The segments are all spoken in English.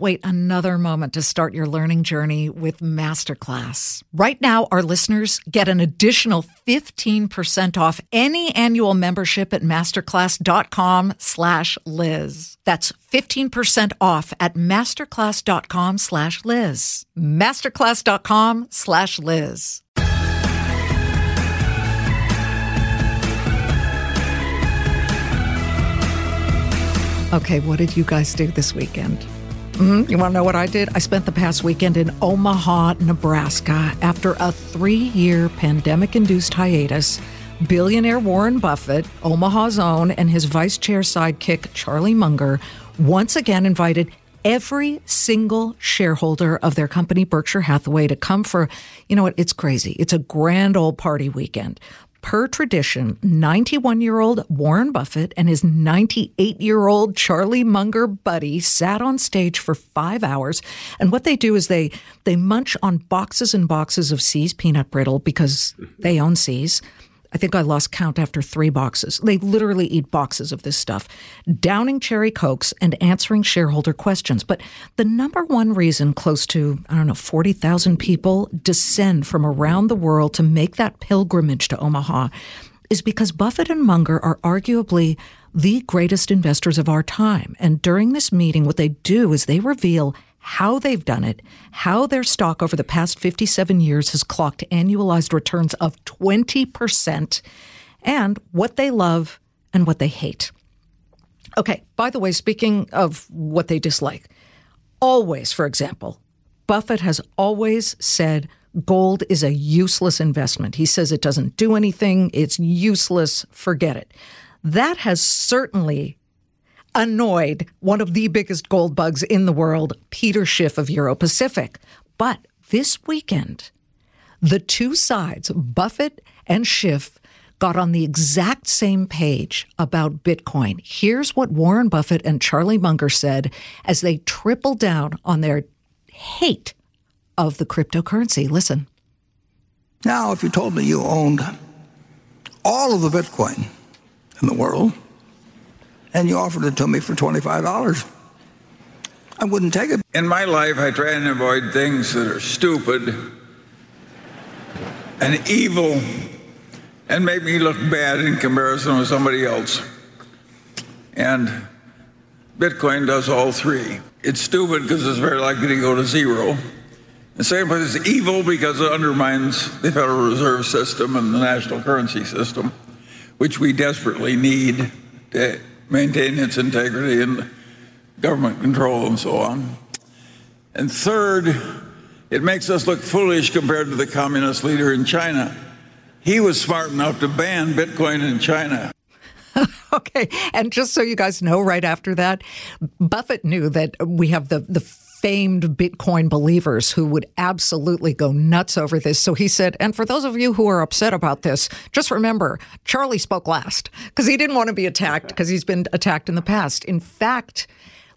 wait another moment to start your learning journey with Masterclass. Right now, our listeners get an additional 15% off any annual membership at masterclass.com slash Liz. That's 15% off at masterclass.com slash Liz. Masterclass.com slash Liz. Okay, what did you guys do this weekend? Mm-hmm. You want to know what I did? I spent the past weekend in Omaha, Nebraska. After a three year pandemic induced hiatus, billionaire Warren Buffett, Omaha's own, and his vice chair sidekick, Charlie Munger, once again invited every single shareholder of their company, Berkshire Hathaway, to come for, you know what, it's crazy. It's a grand old party weekend. Per tradition, 91 year old Warren Buffett and his 98 year old Charlie Munger buddy sat on stage for five hours. And what they do is they, they munch on boxes and boxes of See's peanut brittle because they own See's. I think I lost count after three boxes. They literally eat boxes of this stuff, downing cherry cokes and answering shareholder questions. But the number one reason close to, I don't know, 40,000 people descend from around the world to make that pilgrimage to Omaha is because Buffett and Munger are arguably the greatest investors of our time. And during this meeting, what they do is they reveal how they've done it, how their stock over the past 57 years has clocked annualized returns of 20%, and what they love and what they hate. Okay, by the way, speaking of what they dislike, always, for example, Buffett has always said gold is a useless investment. He says it doesn't do anything, it's useless, forget it. That has certainly annoyed one of the biggest gold bugs in the world, Peter Schiff of Euro Pacific. But this weekend, the two sides, Buffett and Schiff, got on the exact same page about Bitcoin. Here's what Warren Buffett and Charlie Munger said as they triple down on their hate of the cryptocurrency. Listen. Now, if you told me you owned all of the Bitcoin in the world, and you offered it to me for $25, I wouldn't take it. In my life, I try and avoid things that are stupid and evil and make me look bad in comparison with somebody else. And Bitcoin does all three. It's stupid because it's very likely to go to zero. The same place it's evil because it undermines the Federal Reserve System and the national currency system, which we desperately need to maintain its integrity and government control and so on. And third, it makes us look foolish compared to the communist leader in China. He was smart enough to ban Bitcoin in China. okay. And just so you guys know, right after that, Buffett knew that we have the, the famed Bitcoin believers who would absolutely go nuts over this. So he said, and for those of you who are upset about this, just remember Charlie spoke last because he didn't want to be attacked because he's been attacked in the past. In fact,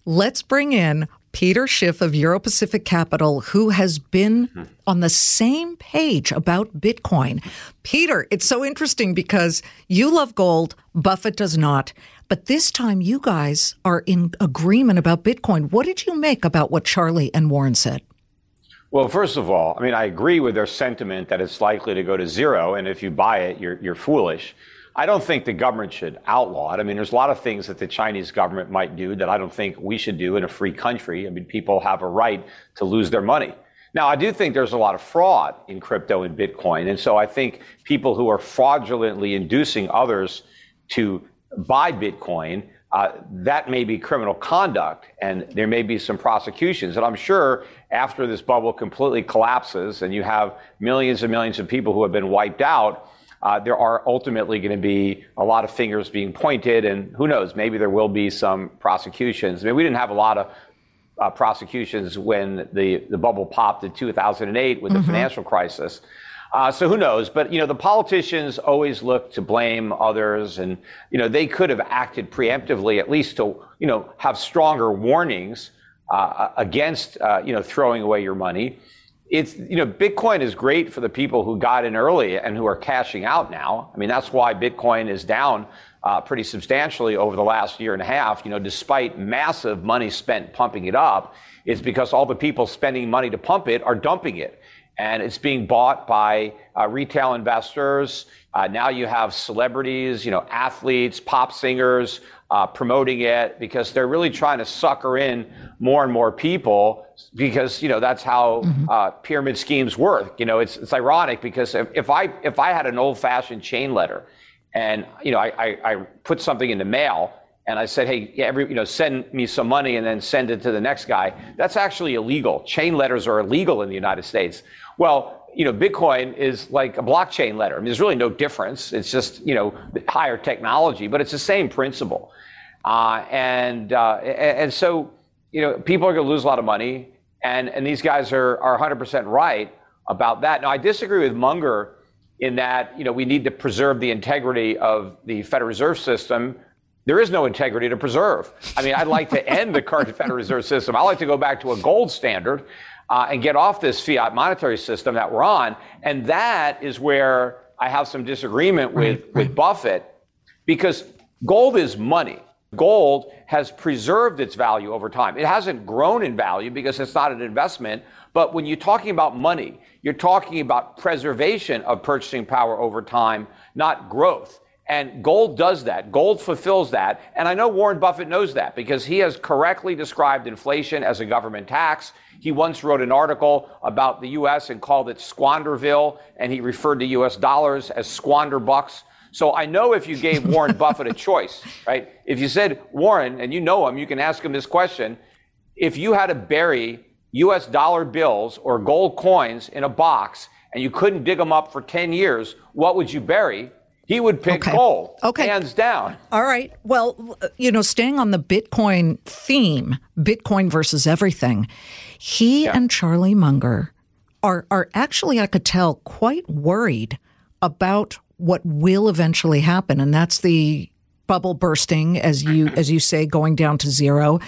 let's bring in Peter Schiff of Euro Pacific Capital, who has been on the same page about Bitcoin. Peter, it's so interesting because you love gold, Buffett does not. But this time you guys are in agreement about Bitcoin. What did you make about what Charlie and Warren said? Well, first of all, I mean, I agree with their sentiment that it's likely to go to zero, and if you buy it, you're, you're foolish. I don't think the government should outlaw it. I mean, there's a lot of things that the Chinese government might do that I don't think we should do in a free country. I mean, people have a right to lose their money. Now, I do think there's a lot of fraud in crypto and Bitcoin. And so I think people who are fraudulently inducing others to buy Bitcoin, uh, that may be criminal conduct and there may be some prosecutions. And I'm sure after this bubble completely collapses and you have millions and millions of people who have been wiped out, uh, there are ultimately going to be a lot of fingers being pointed, and who knows, maybe there will be some prosecutions. I mean, we didn't have a lot of uh, prosecutions when the, the bubble popped in 2008 with the mm-hmm. financial crisis. Uh, so who knows? But you know, the politicians always look to blame others, and you know they could have acted preemptively, at least to you know have stronger warnings uh, against uh, you know throwing away your money. It's you know Bitcoin is great for the people who got in early and who are cashing out now. I mean that's why Bitcoin is down uh, pretty substantially over the last year and a half, you know, despite massive money spent pumping it up, it's because all the people spending money to pump it are dumping it. And it's being bought by uh, retail investors. Uh, now you have celebrities, you know, athletes, pop singers uh, promoting it because they're really trying to sucker in more and more people because you know that's how mm-hmm. uh, pyramid schemes work. You know, it's it's ironic because if, if I if I had an old fashioned chain letter and you know I, I, I put something in the mail and I said, hey, every, you know, send me some money and then send it to the next guy. That's actually illegal. Chain letters are illegal in the United States. Well, you know, Bitcoin is like a blockchain letter. I mean, there's really no difference. It's just, you know, higher technology, but it's the same principle. Uh, and, uh, and so, you know, people are going to lose a lot of money. And, and these guys are, are 100% right about that. Now, I disagree with Munger in that you know we need to preserve the integrity of the Federal Reserve System. There is no integrity to preserve. I mean, I'd like to end the current Federal Reserve System. I'd like to go back to a gold standard uh, and get off this fiat monetary system that we're on. And that is where I have some disagreement with, with Buffett because gold is money. Gold has preserved its value over time. It hasn't grown in value because it's not an investment. But when you're talking about money, you're talking about preservation of purchasing power over time, not growth. And gold does that. Gold fulfills that. And I know Warren Buffett knows that because he has correctly described inflation as a government tax. He once wrote an article about the U.S. and called it Squanderville, and he referred to U.S. dollars as squander bucks. So I know if you gave Warren Buffett a choice, right? If you said, Warren, and you know him, you can ask him this question. If you had to bury US dollar bills or gold coins in a box and you couldn't dig them up for 10 years, what would you bury? He would pick okay. gold, okay. hands down. All right. Well, you know, staying on the Bitcoin theme, Bitcoin versus everything, he yeah. and Charlie Munger are are actually, I could tell, quite worried about what will eventually happen, and that's the bubble bursting, as you as you say, going down to zero.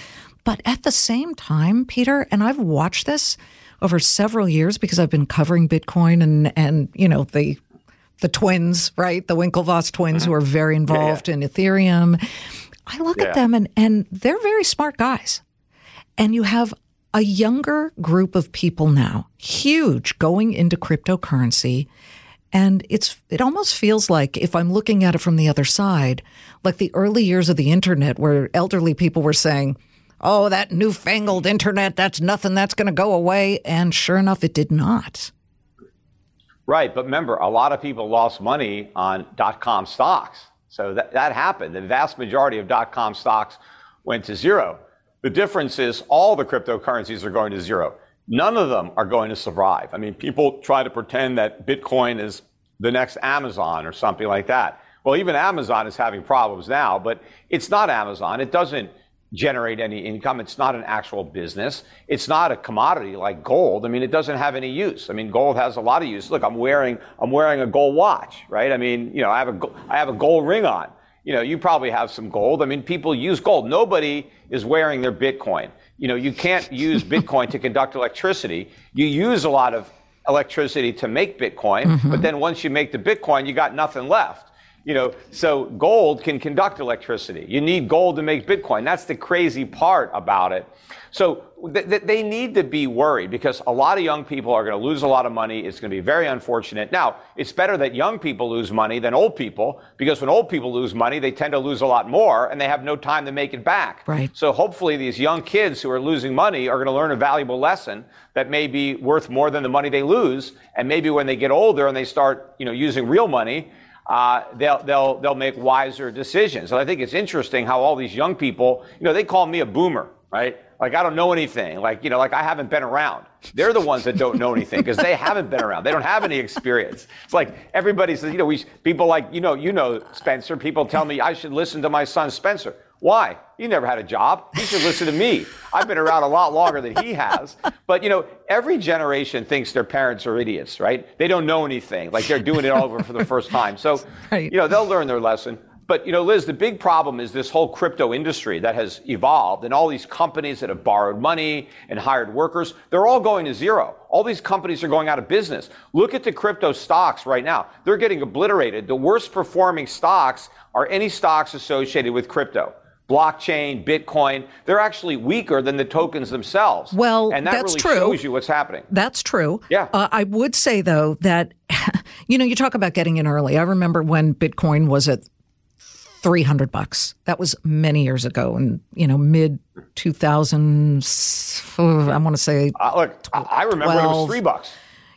But at the same time, Peter, and I've watched this over several years because I've been covering Bitcoin and and you know the the twins, right? The Winklevoss twins who mm-hmm. are very involved yeah, yeah. in Ethereum. I look yeah. at them and and they're very smart guys. And you have a younger group of people now, huge, going into cryptocurrency and it's it almost feels like if I'm looking at it from the other side, like the early years of the internet where elderly people were saying, "Oh, that newfangled internet, that's nothing that's going to go away." And sure enough, it did not. Right, but remember, a lot of people lost money on dot com stocks. So that, that happened. The vast majority of dot com stocks went to zero. The difference is all the cryptocurrencies are going to zero. None of them are going to survive. I mean, people try to pretend that Bitcoin is the next Amazon or something like that. Well, even Amazon is having problems now, but it's not Amazon. It doesn't generate any income. It's not an actual business. It's not a commodity like gold. I mean, it doesn't have any use. I mean, gold has a lot of use. Look, I'm wearing I'm wearing a gold watch, right? I mean, you know, I have a I have a gold ring on. You know, you probably have some gold. I mean, people use gold. Nobody is wearing their Bitcoin you know, you can't use Bitcoin to conduct electricity. You use a lot of electricity to make Bitcoin, mm-hmm. but then once you make the Bitcoin, you got nothing left. You know, so gold can conduct electricity. You need gold to make Bitcoin. That's the crazy part about it. So th- th- they need to be worried because a lot of young people are going to lose a lot of money. It's going to be very unfortunate. Now, it's better that young people lose money than old people because when old people lose money, they tend to lose a lot more and they have no time to make it back. Right. So hopefully these young kids who are losing money are going to learn a valuable lesson that may be worth more than the money they lose. And maybe when they get older and they start, you know, using real money, uh, they'll, they'll, they'll make wiser decisions. And I think it's interesting how all these young people, you know, they call me a boomer, right? Like I don't know anything. Like, you know, like I haven't been around. They're the ones that don't know anything because they haven't been around. They don't have any experience. It's like everybody says, you know, we people like, you know, you know, Spencer, people tell me I should listen to my son Spencer. Why? You never had a job. You should listen to me. I've been around a lot longer than he has. But you know, every generation thinks their parents are idiots, right? They don't know anything. Like they're doing it all over for the first time. So, you know, they'll learn their lesson. But you know, Liz, the big problem is this whole crypto industry that has evolved and all these companies that have borrowed money and hired workers, they're all going to zero. All these companies are going out of business. Look at the crypto stocks right now. They're getting obliterated. The worst performing stocks are any stocks associated with crypto blockchain, Bitcoin, they're actually weaker than the tokens themselves. Well, and that that's really true. shows you what's happening. That's true. Yeah. Uh, I would say though that, you know, you talk about getting in early. I remember when Bitcoin was at 300 bucks. That was many years ago and, you know, mid 2000s. I want to say. Uh, look, I- remember when it was three bucks.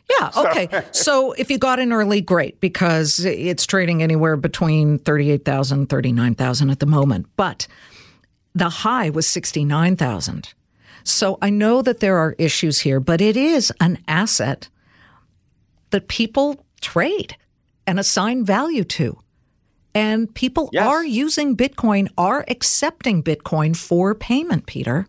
Yeah. Okay. so if you got in early, great, because it's trading anywhere between 38,000, 39,000 at the moment. But the high was 69,000. So I know that there are issues here, but it is an asset that people trade and assign value to. And people Yes. are using Bitcoin, are accepting Bitcoin for payment, Peter.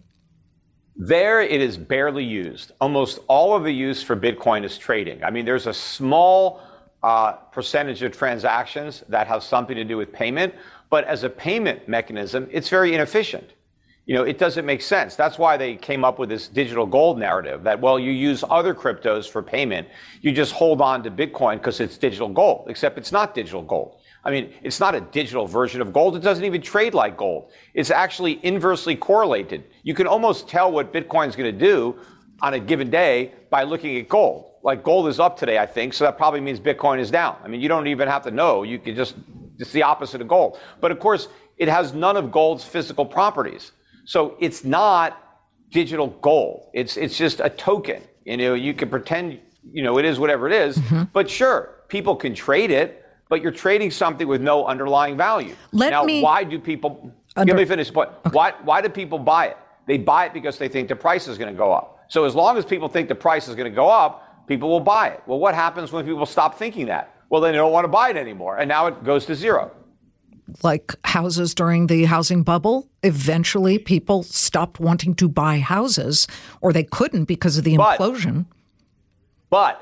There, it is barely used. Almost all of the use for Bitcoin is trading. I mean, there's a small uh, percentage of transactions that have something to do with payment, but as a payment mechanism, it's very inefficient. You know, it doesn't make sense. That's why they came up with this digital gold narrative that, well, you use other cryptos for payment. You just hold on to Bitcoin because it's digital gold, except it's not digital gold. I mean, it's not a digital version of gold. It doesn't even trade like gold. It's actually inversely correlated. You can almost tell what Bitcoin's going to do on a given day by looking at gold. Like gold is up today, I think, so that probably means Bitcoin is down. I mean, you don't even have to know. You can just, it's the opposite of gold. But of course, it has none of gold's physical properties. So it's not digital gold. It's, it's just a token. You know, you can pretend, you know, it is whatever it is. Mm-hmm. But sure, people can trade it but you're trading something with no underlying value. Let now, me- why do people? Under- Let me finish. But why? Why do people buy it? They buy it because they think the price is going to go up. So as long as people think the price is going to go up, people will buy it. Well, what happens when people stop thinking that? Well, then they don't want to buy it anymore, and now it goes to zero. like houses during the housing bubble. Eventually, people stopped wanting to buy houses, or they couldn't because of the But- implosion. But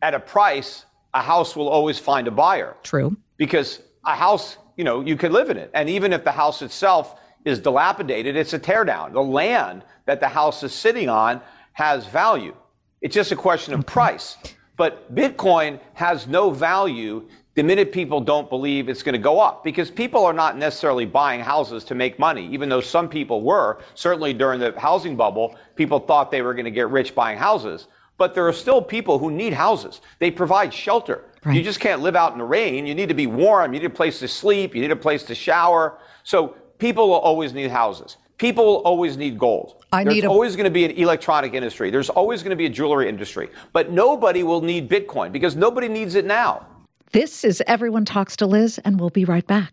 at a price, a house will always find a buyer. True. because a house, you know, you can live in it. And even if the house itself is dilapidated, it's a teardown. The land that the house is sitting on has value. It's just a question of price. But Bitcoin has no value the minute people don't believe it's going to go up because people are not necessarily buying houses to make money, even though some people were. Certainly during the housing bubble, people thought they were going to get rich buying houses. But there are still people who need houses. They provide shelter. You just can't live out in the rain. You need to be warm. You need a place to sleep. You need a place to shower. So people will always need houses. People will always need gold. I There's need a- always going to be an electronic industry. There's always going to be a jewelry industry. But nobody will need Bitcoin because nobody needs it now. This is Everyone Talks to Liz, and we'll be right back.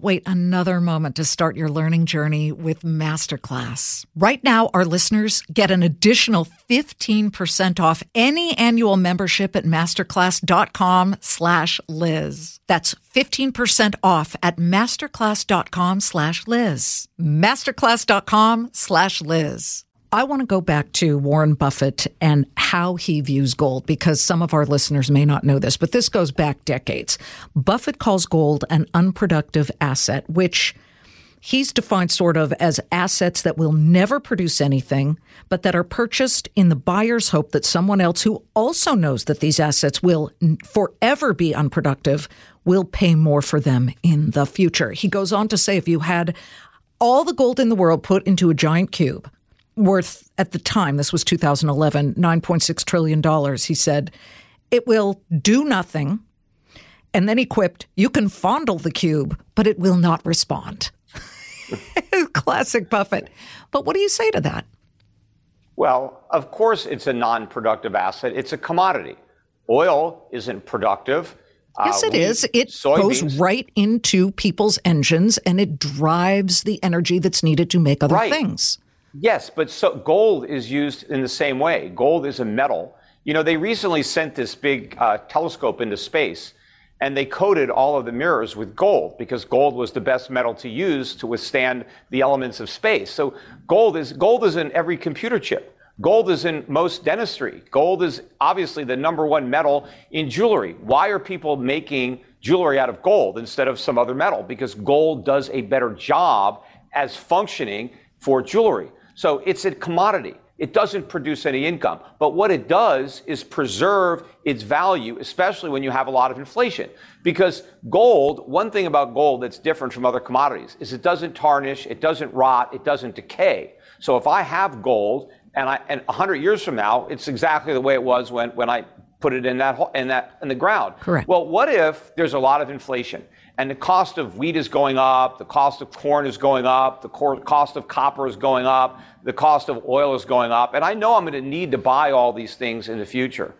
wait another moment to start your learning journey with Masterclass. Right now, our listeners get an additional 15% off any annual membership at masterclass.com slash Liz. That's 15% off at masterclass.com slash Liz. Masterclass.com slash Liz. I want to go back to Warren Buffett and how he views gold because some of our listeners may not know this, but this goes back decades. Buffett calls gold an unproductive asset, which he's defined sort of as assets that will never produce anything, but that are purchased in the buyer's hope that someone else who also knows that these assets will forever be unproductive will pay more for them in the future. He goes on to say if you had all the gold in the world put into a giant cube, worth at the time, this was 2011, $9.6 trillion. He said, it will do nothing. And then he quipped, you can fondle the cube, but it will not respond. Classic Buffett. But what do you say to that? Well, of course, it's a non productive asset, it's a commodity. Oil isn't productive. Yes, uh, it is. It soybeans. goes right into people's engines and it drives the energy that's needed to make other right. things. Yes, but so gold is used in the same way. Gold is a metal. You know, they recently sent this big uh, telescope into space and they coated all of the mirrors with gold because gold was the best metal to use to withstand the elements of space. So gold is gold is in every computer chip. Gold is in most dentistry. Gold is obviously the number one metal in jewelry. Why are people making jewelry out of gold instead of some other metal? Because gold does a better job as functioning for jewelry. So it's a commodity. It doesn't produce any income. But what it does is preserve its value, especially when you have a lot of inflation. Because gold, one thing about gold that's different from other commodities is it doesn't tarnish, it doesn't rot, it doesn't decay. So if I have gold and I, and 100 years from now, it's exactly the way it was when, when I put it in that, in that, in the ground. Correct. Well, what if there's a lot of inflation? And the cost of wheat is going up, the cost of corn is going up, the cost of copper is going up, the cost of oil is going up, and I know I'm going to need to buy all these things in the future.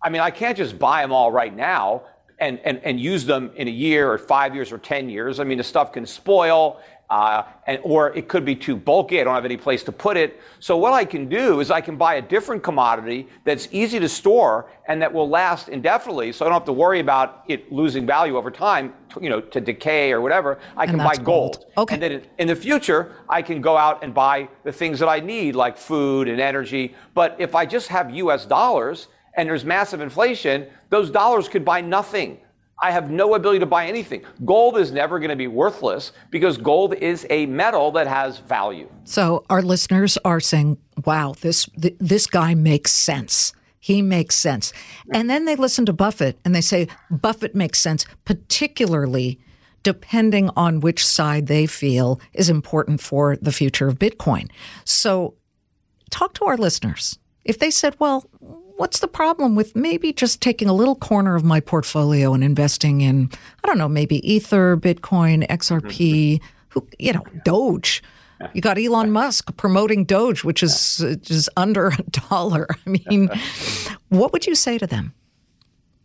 I mean, I can't just buy them all right now and, and, and use them in a year or five years or 10 years. I mean, the stuff can spoil Uh, or it could be too bulky. I don't have any place to put it. So what I can do is I can buy a different commodity that's easy to store and that will last indefinitely. So I don't have to worry about it losing value over time, to, you know, to decay or whatever. I can buy gold. gold. Okay. And then in the future, I can go out and buy the things that I need, like food and energy. But if I just have U.S. dollars and there's massive inflation, those dollars could buy nothing. I have no ability to buy anything. Gold is never going to be worthless because gold is a metal that has value. So our listeners are saying, "Wow, this th- this guy makes sense." He makes sense. And then they listen to Buffett and they say Buffett makes sense, particularly depending on which side they feel is important for the future of Bitcoin. So talk to our listeners. If they said, well, what's the problem with maybe just taking a little corner of my portfolio and investing in, I don't know, maybe Ether, Bitcoin, XRP, who, you know, Doge. You got Elon Musk promoting Doge, which is is under a dollar. I mean, what would you say to them?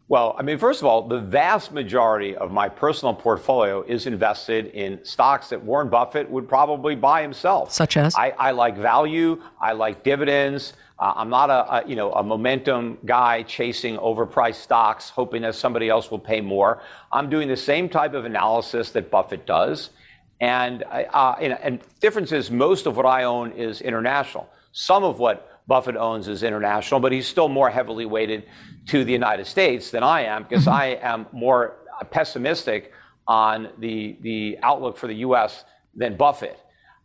Well, I mean, first of all, the vast majority of my personal portfolio is invested in stocks that Warren Buffett would probably buy himself. Such as? I, I like value. I like dividends. Uh, I'm not a, a, you know a momentum guy chasing overpriced stocks, hoping that somebody else will pay more. I'm doing the same type of analysis that Buffett does, and uh, and, and difference is most of what I own is international. Some of what Buffett owns is international, but he's still more heavily weighted to the United States than I am because mm-hmm. I am more pessimistic on the the outlook for the U.S. than Buffett.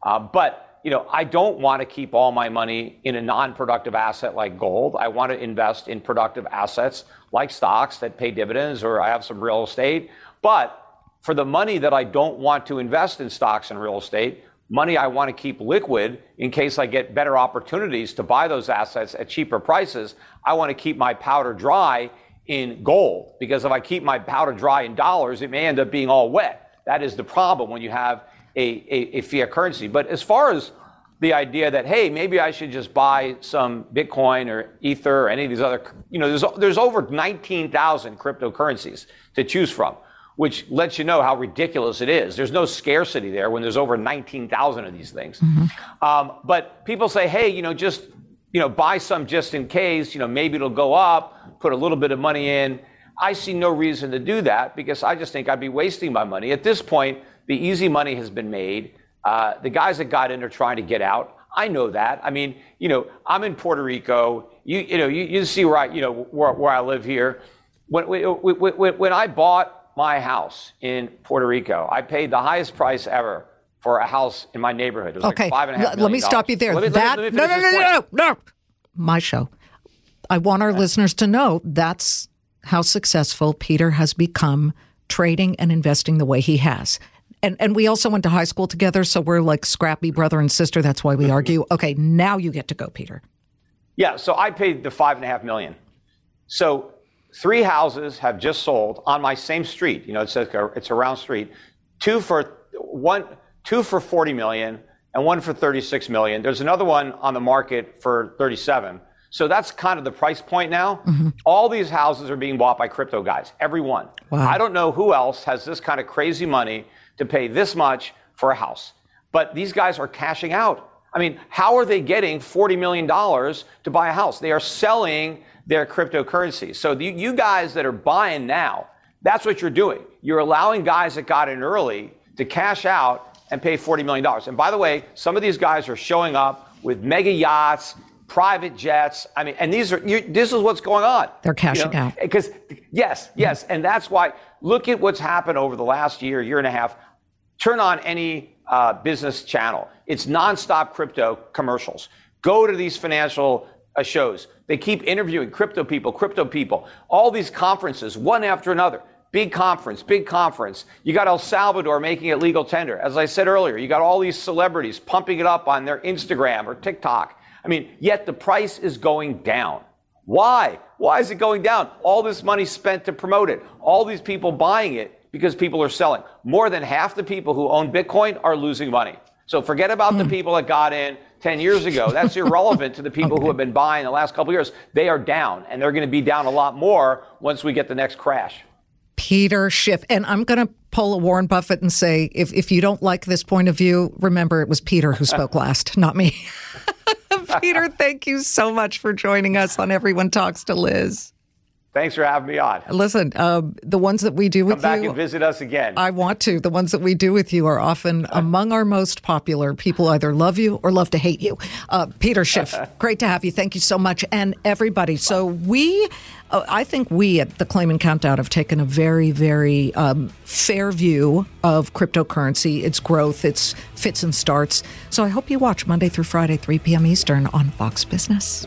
Uh, but you know, I don't want to keep all my money in a non-productive asset like gold. I want to invest in productive assets like stocks that pay dividends, or I have some real estate. But for the money that I don't want to invest in stocks and real estate, money I want to keep liquid in case I get better opportunities to buy those assets at cheaper prices, I want to keep my powder dry in gold because if I keep my powder dry in dollars, it may end up being all wet. That is the problem when you have a, a, a fiat currency. But as far as the idea that hey, maybe I should just buy some Bitcoin or Ether or any of these other, you know, there's there's over 19,000 cryptocurrencies to choose from, which lets you know how ridiculous it is. There's no scarcity there when there's over 19,000 of these things. Mm-hmm. Um, but people say, hey, you know, just you know, buy some just in case. You know, maybe it'll go up. Put a little bit of money in. I see no reason to do that because I just think I'd be wasting my money. At this point, the easy money has been made. Uh, the guys that got in are trying to get out. I know that. I mean, you know, I'm in Puerto Rico. You, you know, you, you see where I, you know, where, where I live here. When, when, when I bought my house in Puerto Rico, I paid the highest price ever for a house in my neighborhood. It was okay. like five and a half Let me stop you there. Let me, that, let me, let me no, no, no, no, no, no. My show. I want our listeners to know that's how successful Peter has become trading and investing the way he has and and we also went to high school together, so we're like scrappy brother and sister. That's why we mm-hmm. argue. Okay, now you get to go, Peter. Yeah, so I paid the five and a half million. So three houses have just sold on my same street. You know, it's a, it's a round street. Two for one, two for forty million, and one for thirty-six million. There's another one on the market for thirty-seven. So that's kind of the price point now. Mm-hmm. All these houses are being bought by crypto guys, every one. Wow. I don't know who else has this kind of crazy money to pay this much for a house. But these guys are cashing out. I mean, how are they getting $40 million to buy a house? They are selling their cryptocurrency. So the, you guys that are buying now, that's what you're doing. You're allowing guys that got in early to cash out and pay $40 million. And by the way, some of these guys are showing up with mega yachts, private jets. I mean, and these are you, this is what's going on. They're cashing you know? out because yes, yes, and that's why. Look at what's happened over the last year, year and a half. Turn on any uh, business channel. It's nonstop crypto commercials. Go to these financial uh, shows. They keep interviewing crypto people, crypto people. All these conferences, one after another. Big conference, big conference. You got El Salvador making it legal tender. As I said earlier, you got all these celebrities pumping it up on their Instagram or TikTok. I mean, yet the price is going down. Why? Why is it going down? All this money spent to promote it. All these people buying it because people are selling. More than half the people who own Bitcoin are losing money. So forget about the hmm. people that got in 10 years ago. That's irrelevant to the people okay. who have been buying the last couple years. They are down, and they're going to be down a lot more once we get the next crash. Peter Schiff. And I'm going to pull a Warren Buffett and say, if, if you don't like this point of view, remember it was Peter who spoke last, not me. Peter, thank you so much for joining us on Everyone Talks to Liz. Thanks for having me on. Listen, uh, the ones that we do with Come back you, and visit us again. I want to. The ones that we do with you are often among our most popular. People either love you or love to hate you. Uh, Peter Schiff, great to have you. Thank you so much, and everybody. So we, uh, I think we at the Claman Countdown have taken a very, very um, fair view of cryptocurrency, its growth, its fits and starts. So I hope you watch Monday through Friday, 3 p.m. Eastern on Fox Business.